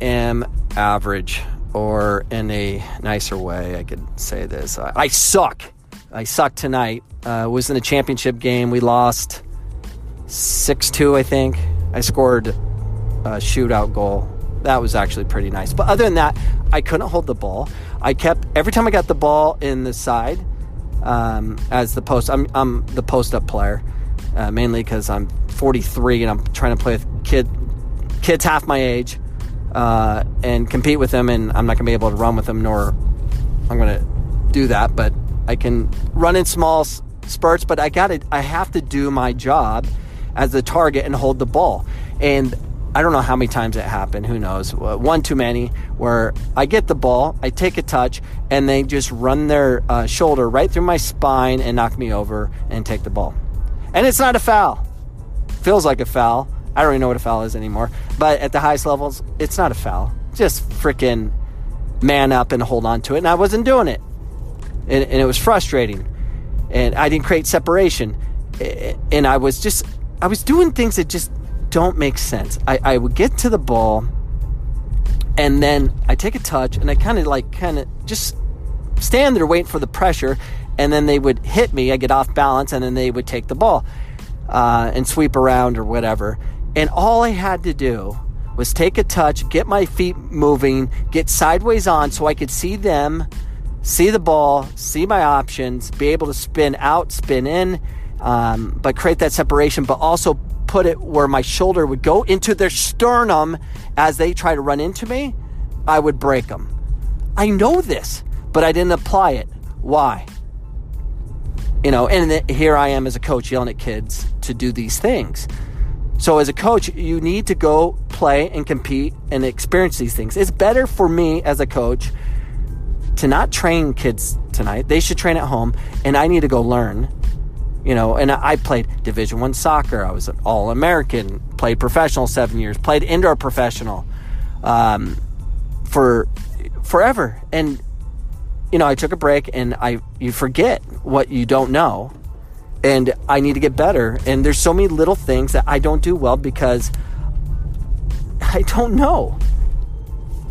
am average, or in a nicer way, I could say this. I, I suck. I suck tonight. Uh, was in a championship game. We lost 6 2, I think. I scored a shootout goal. That was actually pretty nice. But other than that, I couldn't hold the ball. I kept, every time I got the ball in the side, um, as the post, I'm, I'm the post up player, uh, mainly because I'm 43 and I'm trying to play with kid, kids half my age uh, and compete with them. And I'm not going to be able to run with them, nor I'm going to do that. But I can run in small spurts, but I got to, I have to do my job as the target and hold the ball. And I don't know how many times it happened. Who knows? One too many. Where I get the ball, I take a touch, and they just run their uh, shoulder right through my spine and knock me over and take the ball. And it's not a foul. Feels like a foul. I don't even know what a foul is anymore. But at the highest levels, it's not a foul. Just freaking man up and hold on to it. And I wasn't doing it. And, and it was frustrating. And I didn't create separation. And I was just, I was doing things that just don't make sense. I, I would get to the ball and then I take a touch and I kind of like kind of just stand there waiting for the pressure and then they would hit me. I get off balance and then they would take the ball uh, and sweep around or whatever. And all I had to do was take a touch, get my feet moving, get sideways on so I could see them, see the ball, see my options, be able to spin out, spin in, um, but create that separation, but also put it where my shoulder would go into their sternum as they try to run into me, I would break them. I know this, but I didn't apply it. Why? You know, and here I am as a coach yelling at kids to do these things. So, as a coach, you need to go play and compete and experience these things. It's better for me as a coach to not train kids tonight. They should train at home, and I need to go learn you know and i played division one soccer i was an all-american played professional seven years played indoor professional um, for forever and you know i took a break and i you forget what you don't know and i need to get better and there's so many little things that i don't do well because i don't know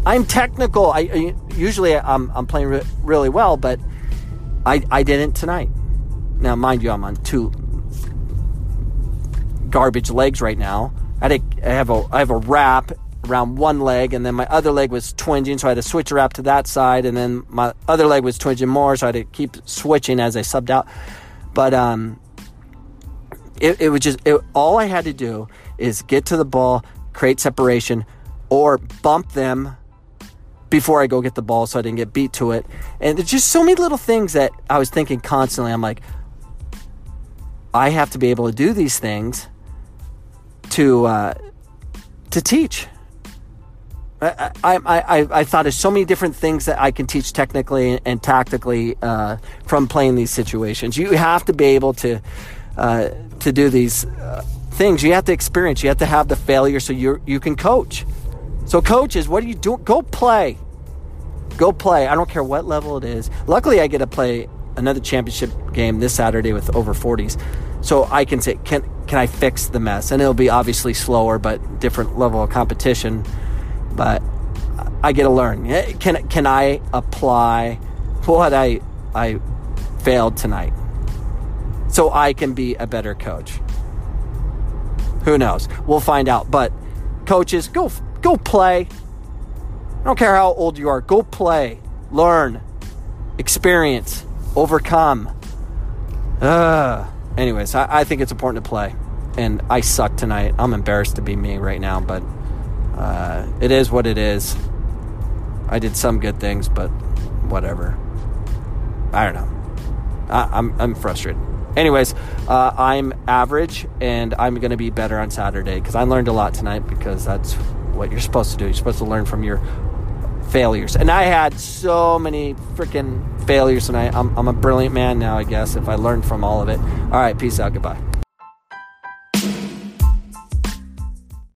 i'm technical i usually i'm, I'm playing re- really well but I, I didn't tonight now, mind you, I'm on two garbage legs right now. I, had a, I have a I have a wrap around one leg, and then my other leg was twinging, so I had to switch wrap to that side, and then my other leg was twinging more, so I had to keep switching as I subbed out. But um, it, it was just it, all I had to do is get to the ball, create separation, or bump them before I go get the ball so I didn't get beat to it. And there's just so many little things that I was thinking constantly. I'm like, I have to be able to do these things to uh, to teach. I, I, I, I thought of so many different things that I can teach technically and tactically uh, from playing these situations. You have to be able to uh, to do these uh, things. You have to experience. You have to have the failure so you you can coach. So coaches, what are you doing? Go play. Go play. I don't care what level it is. Luckily, I get to play another championship game this Saturday with over 40s. So I can say, can can I fix the mess? And it'll be obviously slower, but different level of competition. But I get to learn. Can can I apply what I I failed tonight, so I can be a better coach? Who knows? We'll find out. But coaches, go go play. I don't care how old you are. Go play, learn, experience, overcome. Uh, anyways, I, I think it's important to play. And I suck tonight. I'm embarrassed to be me right now, but uh, it is what it is. I did some good things, but whatever. I don't know. I, I'm, I'm frustrated. Anyways, uh, I'm average, and I'm going to be better on Saturday because I learned a lot tonight because that's what you're supposed to do. You're supposed to learn from your failures. And I had so many freaking failures tonight. I'm, I'm a brilliant man now, I guess, if I learned from all of it. All right, peace out. Goodbye.